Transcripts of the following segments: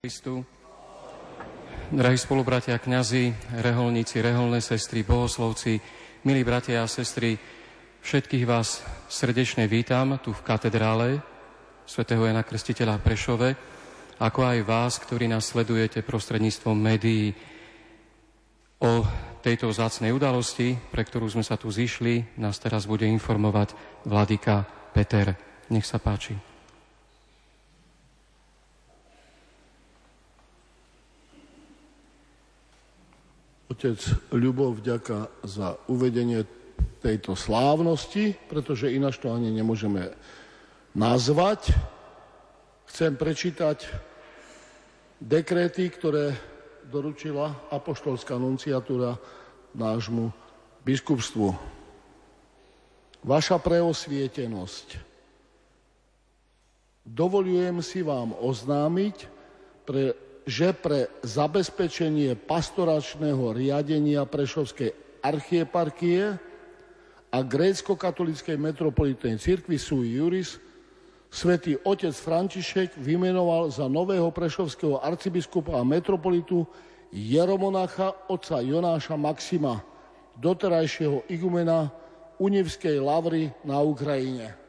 Kristu. Drahí spolubratia, kňazi, reholníci, reholné sestry, bohoslovci, milí bratia a sestry, všetkých vás srdečne vítam tu v katedrále svätého Jana Krstiteľa Prešove, ako aj vás, ktorí nás sledujete prostredníctvom médií. O tejto zácnej udalosti, pre ktorú sme sa tu zišli, nás teraz bude informovať vladyka Peter. Nech sa páči. Otec Ľubov, vďaka za uvedenie tejto slávnosti, pretože ináč to ani nemôžeme nazvať. Chcem prečítať dekréty, ktoré doručila apoštolská nunciatúra nášmu biskupstvu. Vaša preosvietenosť. Dovolujem si vám oznámiť pre že pre zabezpečenie pastoračného riadenia Prešovskej archieparchie a grécko-katolíckej metropolitnej cirkvi sui juris svätý otec František vymenoval za nového prešovského arcibiskupa a metropolitu Jeromonacha otca Jonáša Maxima, doterajšieho igumena Univskej lavry na Ukrajine.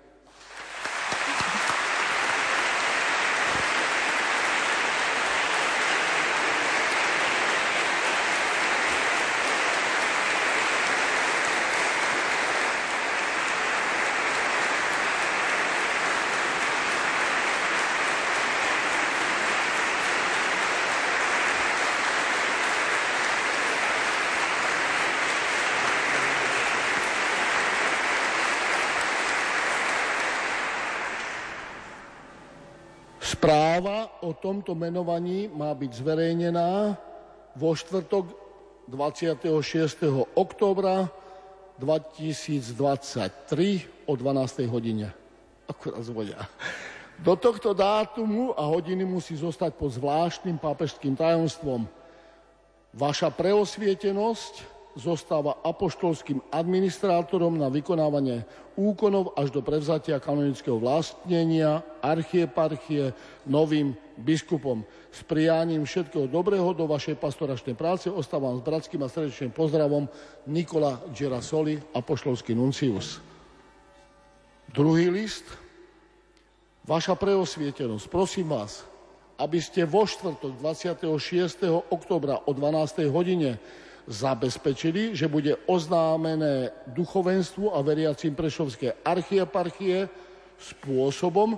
Správa o tomto menovaní má byť zverejnená vo štvrtok 26. októbra 2023 o 12. hodine. Akurát zvolia. Do tohto dátumu a hodiny musí zostať pod zvláštnym pápežským tajomstvom. Vaša preosvietenosť zostáva apoštolským administrátorom na vykonávanie úkonov až do prevzatia kanonického vlastnenia archieparchie novým biskupom. S prianím všetkého dobrého do vašej pastoračnej práce ostávam s bratským a srdečným pozdravom Nikola Gerasoli, apoštolský nuncius. Druhý list. Vaša preosvietenosť, prosím vás, aby ste vo štvrtok 26. oktobra o 12. hodine zabezpečili, že bude oznámené duchovenstvu a veriacim Prešovskej archieparchie spôsobom,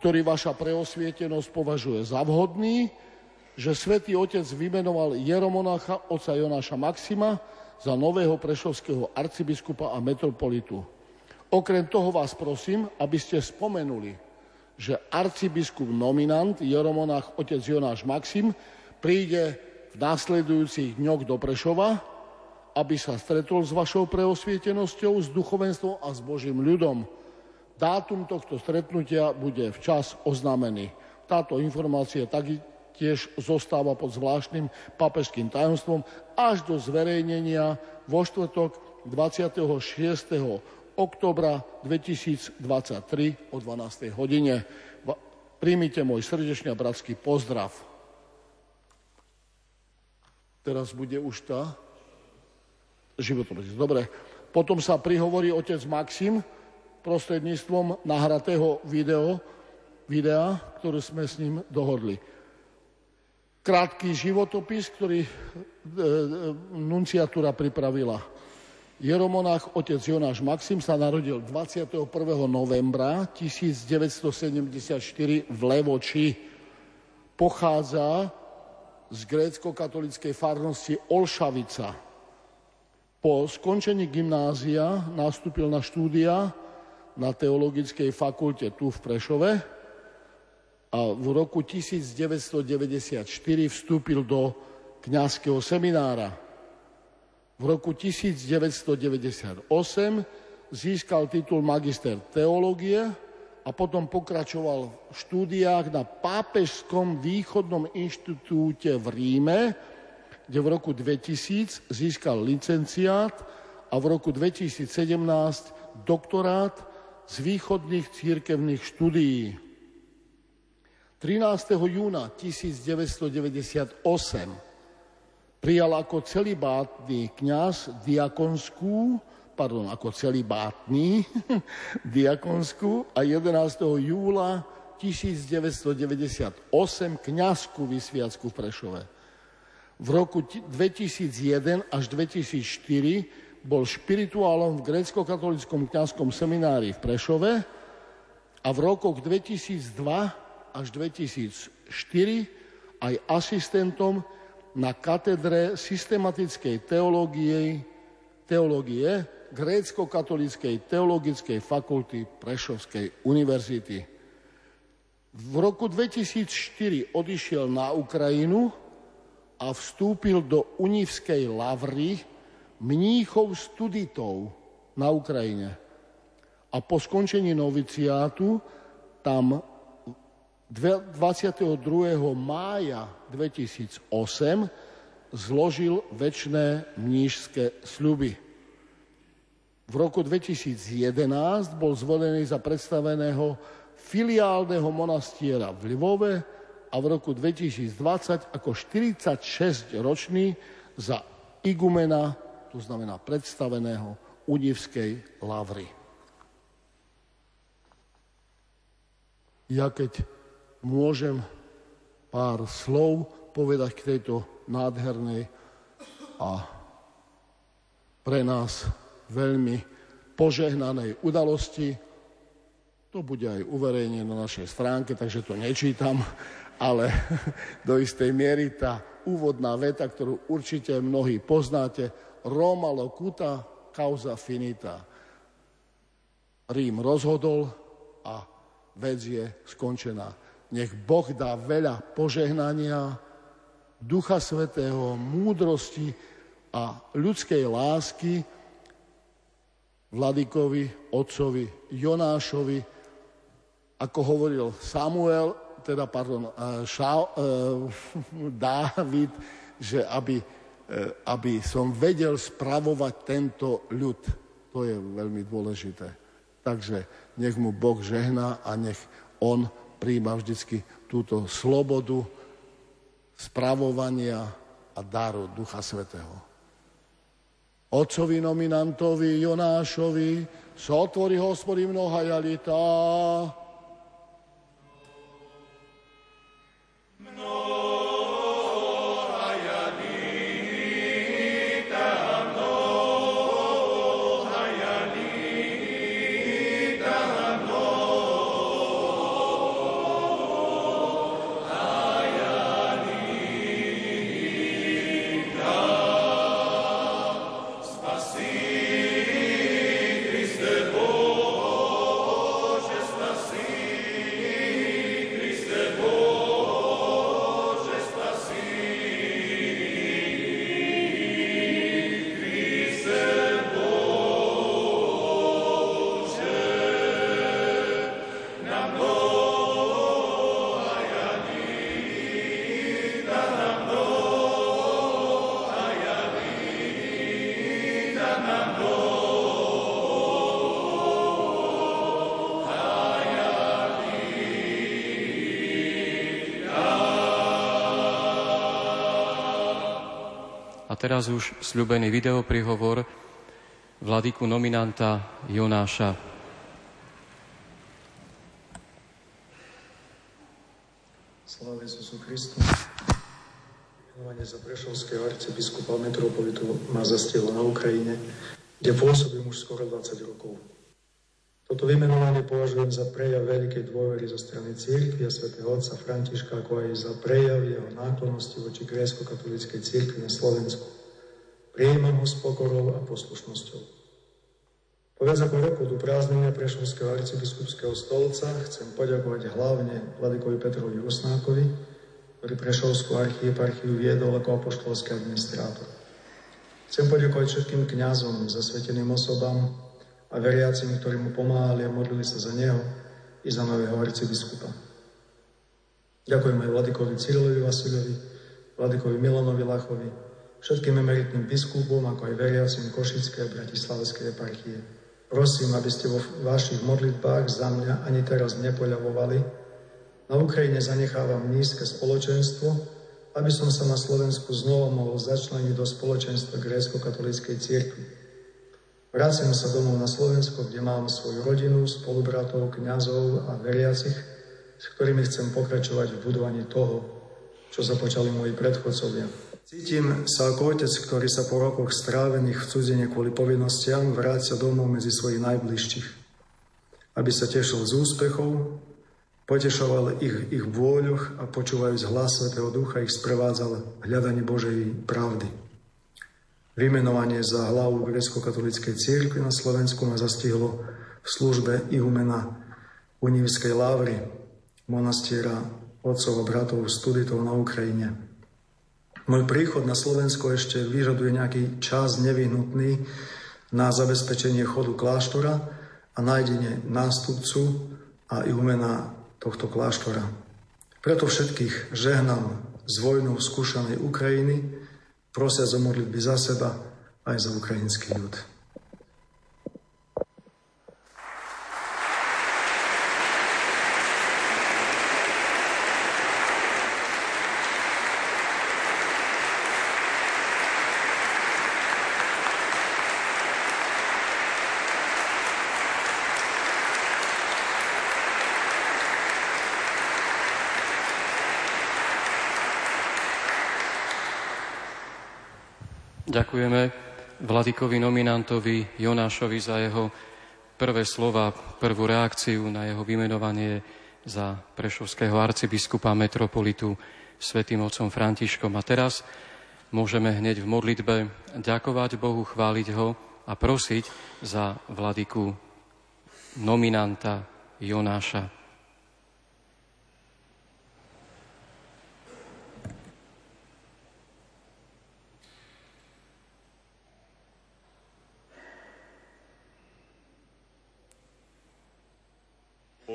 ktorý vaša preosvietenosť považuje za vhodný, že svätý Otec vymenoval Jeromonacha oca Jonáša Maxima za nového prešovského arcibiskupa a metropolitu. Okrem toho vás prosím, aby ste spomenuli, že arcibiskup nominant Jeromonach otec Jonáš Maxim príde v následujúcich dňoch do Prešova, aby sa stretol s vašou preosvietenosťou, s duchovenstvom a s Božím ľudom. Dátum tohto stretnutia bude včas oznámený. Táto informácia tak tiež zostáva pod zvláštnym papežským tajomstvom až do zverejnenia vo štvrtok 26. oktobra 2023 o 12. hodine. Príjmite môj srdečný a bratský pozdrav. Teraz bude už tá životopis. Dobre. Potom sa prihovorí otec Maxim prostredníctvom nahratého video, videa, ktoré sme s ním dohodli. Krátky životopis, ktorý e, e, nunciatúra pripravila. Jeromonách otec Jonáš Maxim sa narodil 21. novembra 1974 v Levoči. Pochádza z grécko-katolickej farnosti Olšavica. Po skončení gymnázia nastúpil na štúdia na Teologickej fakulte tu v Prešove a v roku 1994 vstúpil do kňazského seminára. V roku 1998 získal titul magister teológie a potom pokračoval v štúdiách na Pápežskom východnom inštitúte v Ríme, kde v roku 2000 získal licenciát a v roku 2017 doktorát z východných církevných štúdií. 13. júna 1998 prijal ako celibátny kňaz diakonskú, pardon, ako celibátny diakonskú a 11. júla 1998 kňazskú vysviacku v Prešove. V roku 2001 až 2004 bol špirituálom v grécko-katolickom kňazskom seminári v Prešove a v rokoch 2002 až 2004 aj asistentom na katedre systematickej teológie, teológie grécko-katolíckej teologickej fakulty Prešovskej univerzity. V roku 2004 odišiel na Ukrajinu a vstúpil do Univskej lavry mníchov studitov na Ukrajine. A po skončení noviciátu tam 22. mája 2008 zložil väčšné mnížské sľuby. V roku 2011 bol zvolený za predstaveného filiálneho monastiera v Lvove a v roku 2020 ako 46-ročný za igumena, to znamená predstaveného Univskej lavry. Ja keď môžem pár slov povedať k tejto nádhernej a pre nás veľmi požehnanej udalosti, to bude aj uverejnené na našej stránke, takže to nečítam, ale do istej miery tá úvodná veta, ktorú určite mnohí poznáte, Roma locuta causa finita. Rím rozhodol a vec je skončená. Nech Boh dá veľa požehnania, Ducha Svetého, múdrosti a ľudskej lásky Vladikovi, otcovi Jonášovi, ako hovoril Samuel, teda pardon, eh, Šal, eh, Dávid, že aby, eh, aby som vedel spravovať tento ľud. To je veľmi dôležité. Takže nech mu Boh žehná a nech on príjma vždycky túto slobodu spravovania a daru Ducha Svetého. Otcovi nominantovi Jonášovi sa otvorí hospodí mnoha jalita, teraz už sľubený videoprihovor vladyku nominanta Jonáša. Sláva Jezusu Kristu. Menovanie za prešovského arcibiskupa metropolitu má zastihlo na Ukrajine, kde pôsobím už skoro 20 rokov. Toto vymenovanie považujem za prejav veľkej dôvery zo strany církvy a svätého otca Františka, ako aj za prejav jeho náklonosti voči grécko-katolíckej církvi na Slovensku. Prijímam ho s pokorou a poslušnosťou. Po viac ako roku do prázdnenia Prešovského arcibiskupského stolca chcem poďakovať hlavne Vladikovi Petrovi Rusnákovi, ktorý Prešovskú archieparchiu viedol ako apoštolský administrátor. Chcem poďakovať všetkým kňazom, zasveteným osobám a veriacim, ktorí mu pomáhali a modlili sa za neho i za nového arcibiskupa. Ďakujem aj Vladikovi Cyrilovi Vasilovi, Vladikovi Milanovi Lachovi, všetkým emeritným biskupom, ako aj veriacim Košickej a Bratislavskej eparchie. Prosím, aby ste vo vašich modlitbách za mňa ani teraz nepoľavovali, Na Ukrajine zanechávam nízke spoločenstvo, aby som sa na Slovensku znova mohol začleniť do spoločenstva grécko-katolíckej cirkvi. Vraciam sa domov na Slovensko, kde mám svoju rodinu, spolubratov, kňazov a veriacich, s ktorými chcem pokračovať v budovaní toho, čo započali moji predchodcovia. Cítim sa ako otec, ktorý sa po rokoch strávených v cudzine kvôli povinnostiam vrácia domov medzi svojich najbližších. Aby sa tešil z úspechov, potešoval ich ich vôľoch a počúvajúc hlas Svetého Ducha ich sprevádzal hľadanie Božej pravdy. Vymenovanie za hlavu grecko-katolíckej církvy na Slovensku ma zastihlo v službe ihumena Unívskej lávry, monastiera otcov a bratov studitov na Ukrajine. Môj príchod na Slovensko ešte vyžaduje nejaký čas nevyhnutný na zabezpečenie chodu kláštora a nájdenie nástupcu a ihumena tohto kláštora. Preto všetkých žehnám z vojnou skúšanej Ukrajiny, prosia za modlitby za seba aj za ukrajinský ľud. Ďakujeme Vladikovi nominantovi Jonášovi za jeho prvé slova, prvú reakciu na jeho vymenovanie za prešovského arcibiskupa metropolitu svätým otcom Františkom. A teraz môžeme hneď v modlitbe ďakovať Bohu, chváliť ho a prosiť za vladiku nominanta Jonáša.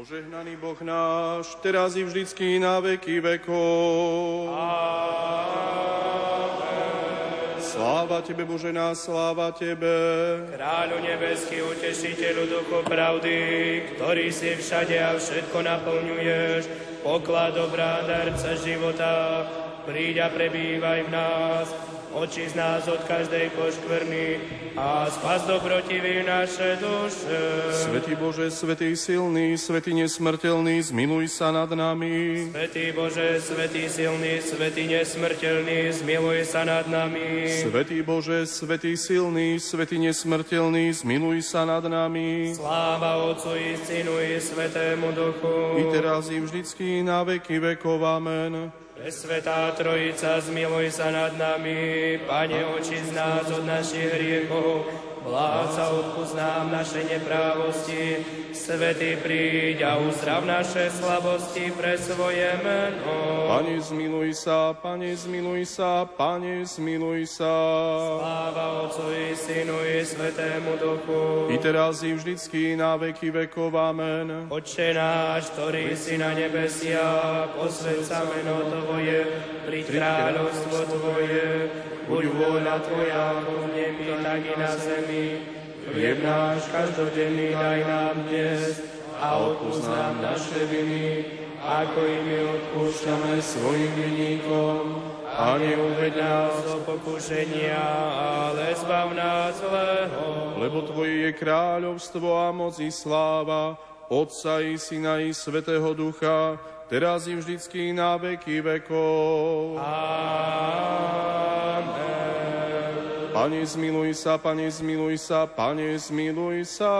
Požehnaný Boh náš, teraz i vždycky na veky vekov. Sláva Tebe, Bože nás, sláva Tebe. Kráľu nebeský, utešiteľu duchu pravdy, ktorý si všade a všetko naplňuješ, poklad dobrá, darca života, príď a prebývaj v nás, oči z nás od každej poškvrny a spas dobrotivý naše duše. Svetý Bože, Svetý silný, Svetý nesmrteľný, zmiluj sa nad nami. Svetý Bože, Svetý silný, Svetý nesmrteľný, zmiluj sa nad nami. Svetý Bože, Svetý silný, Svetý nesmrteľný, zmiluj sa nad nami. Sláva Otcu i Synu i Svetému Duchu. I teraz i vždycky na veky vekov. Amen. Svetá Trojica, zmiluj sa nad nami, Pane, oči z nás od našich hriechov, Vládca, odpúsť nám naše neprávosti, Svetý príď a uzdrav naše slabosti pre svoje meno. Pane, zmiluj sa, Pane, zmiluj sa, Pane, zmiluj sa. Sláva Otcu i Synu i Svetému Duchu. I teraz i vždycky na veky vekov. Amen. Oče náš, ktorý si na nebesiach, posved sa meno Tvoje, príď kráľovstvo Tvoje, buď vôľa Tvoja, ako v nebi, tak i na zemi. Chlieb náš každodenný daj nám dnes a odpúsť nám naše viny, ako i my odpúšťame svojim vinníkom. A neuved nás do pokušenia, ale zbav nás zlého. Lebo Tvoje je kráľovstvo a moc i sláva, Otca i Syna i Svetého Ducha, teraz i vždycky na veky vekov. Amen. Pane, zmiluj sa, Pane, zmiluj sa, Pane, zmiluj sa,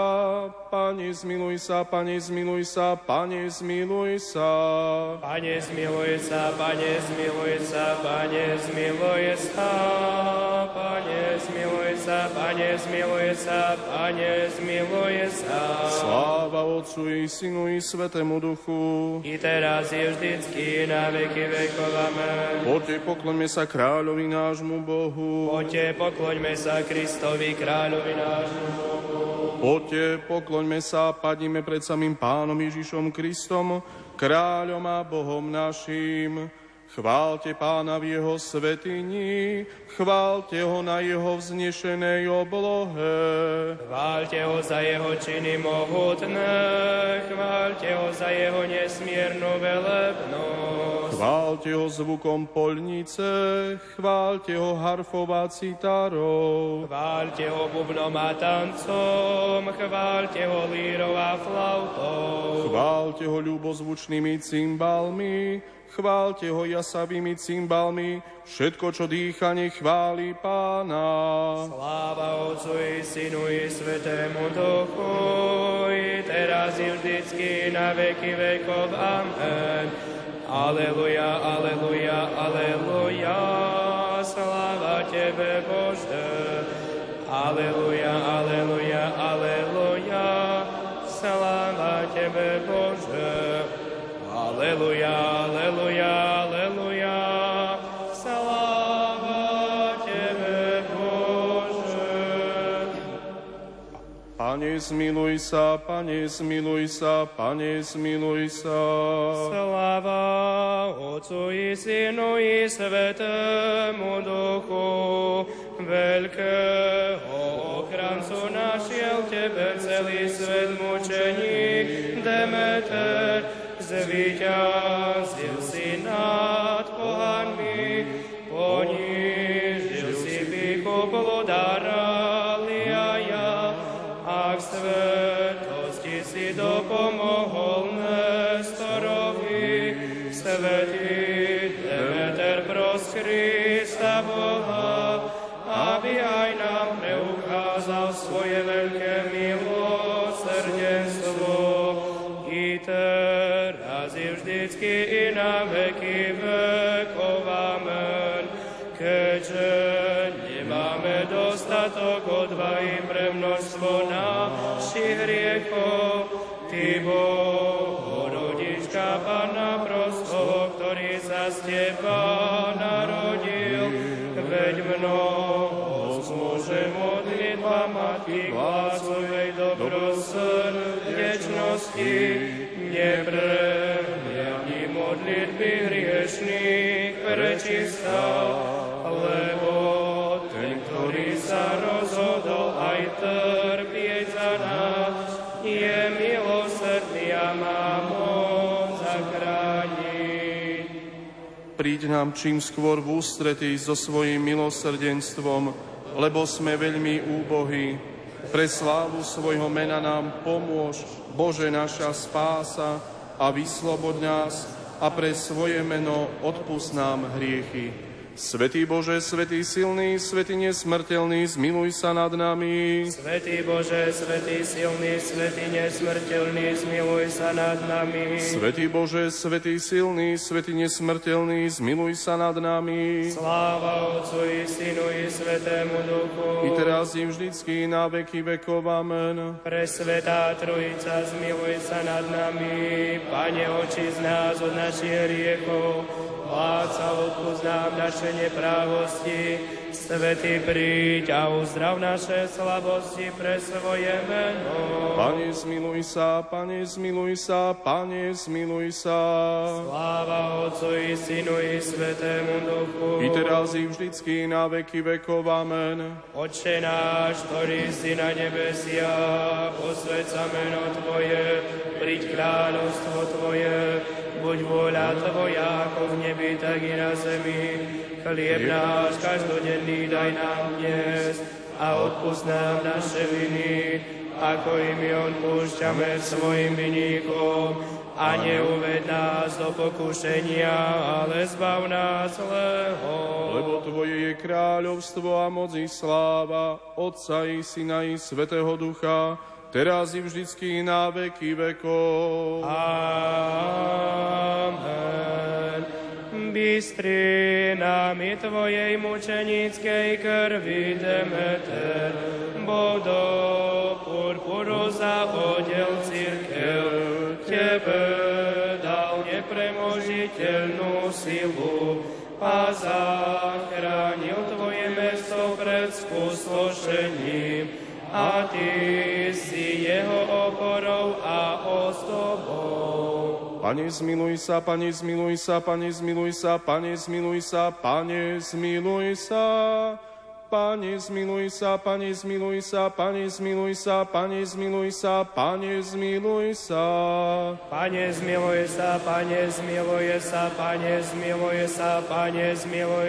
Pane, zmiluj sa, Pane, zmiluj sa, Pane, zmiluj sa. Pane, zmiluj sa, Pane, zmiluj sa, Pane, zmiluj sa, Pane, zmiluj sa, Pane, zmiluj sa, Pane, zmiluj sa. Sláva Otcu i Synu i Svetému Duchu. I teraz je vždycky na veky vekov. Amen. Poďte, pokloňme sa kráľovi nášmu Bohu. Poďte, pokloňme sa Kristovi, kráľovi nášmu Poďte, pokloňme sa, padnime pred samým Pánom Ježišom Kristom, kráľom a Bohom naším. Chválte pána v jeho svetini, chválte ho na jeho vznešenej oblohe. Chválte ho za jeho činy mohutné, chválte ho za jeho nesmiernu velebnosť. Chválte ho zvukom polnice, chválte ho harfova citárov. Chválte ho bubnom a tancom, chválte ho lírov a flautou. Chválte ho ľubozvučnými cymbalmi, chválte ho jasavými cymbalmi, všetko, čo dýcha, chváli pána. Sláva Otcu i Synu i Svetému Duchu, i teraz i vždycky na veky vekov. Amen. Aleluja, aleluja, aleluja, sláva Tebe, Bože. Aleluja, aleluja, aleluja, sláva Tebe, Bože. Aleluja, aleluja, aleluja. Sláva Tebe, Bože. Pane, zmiluj sa, Pane, zmiluj sa, Pane, zmiluj sa. Sláva Otcu i Synu i Svetému Duchu, veľkého ochrancu našiel Tebe celý svet mučeník Demeter, zvíťazil si nad množstvo našich hriechov, Ty, Boh, rodička Pana prostého, ktorý sa z Teba narodil, veď mnoho zmôže modlitba Matky Glásovej dobrosrdečnosti, neprehliadni modlitby hriešných prečistá, Príď nám čím skôr v ústretí so svojím milosrdenstvom, lebo sme veľmi úbohí. Pre slávu svojho mena nám pomôž, Bože naša spása, a vyslobod nás a pre svoje meno odpust nám hriechy. Svetý Bože, Svetý silný, Svetý nesmrteľný, zmiluj sa nad nami. Svetý Bože, Svetý silný, Svetý nesmrteľný, zmiluj sa nad nami. Svetý Bože, Svetý silný, Svetý nesmrteľný, zmiluj sa nad nami. Sláva Otcu i Synu i Svetému Duchu. I teraz i vždycky na veky vekov. Amen. Pre Svetá Trojica, zmiluj sa nad nami. Pane, oči z nás od našich hriechov, Pláca odpúsť nám naše neprávosti, Svetý príď a uzdrav naše slabosti pre svoje meno. Pane, zmiluj sa, Pane, zmiluj sa, Pane, zmiluj sa. Sláva Otcu i Synu i Svetému Duchu. I teraz i vždycky na veky vekov. Amen. Oče náš, ktorý si na nebesiach, posved sa meno Tvoje, príď kráľovstvo Tvoje, buď vôľa Tvoja, ako v nebi, tak i na zemi. Chlieb náš každodenný daj nám dnes a odpust nám naše viny, ako i my odpúšťame svojim viníkom. A neuved nás do pokušenia, ale zbav nás zlého. Lebo Tvoje je kráľovstvo a moc i sláva, Otca i Syna i Svetého Ducha, teraz i vždycky na veky vekov. Amen. Bystri nami Tvojej mučenickej krvi Demeter, bodo purpuru za odel církev, Tebe dal nepremožiteľnú silu a zachránil Tvoje mesto pred spústošením a Ty si jeho oporou a ostobou. Pane, zmiluj sa, Pane, zmiluj sa, Pane, zmiluj sa, Pane, zmiluj sa, Pane, zmiluj sa. Pane, zmiluj sa, Pane, zmiluj sa, Pane, zmiluj sa, Pane, zmiluj sa, Pane, zmiluj sa. Pane, zmiluj sa, Pane, zmiluj sa, Pane, zmiluj sa, Pane, zmiluj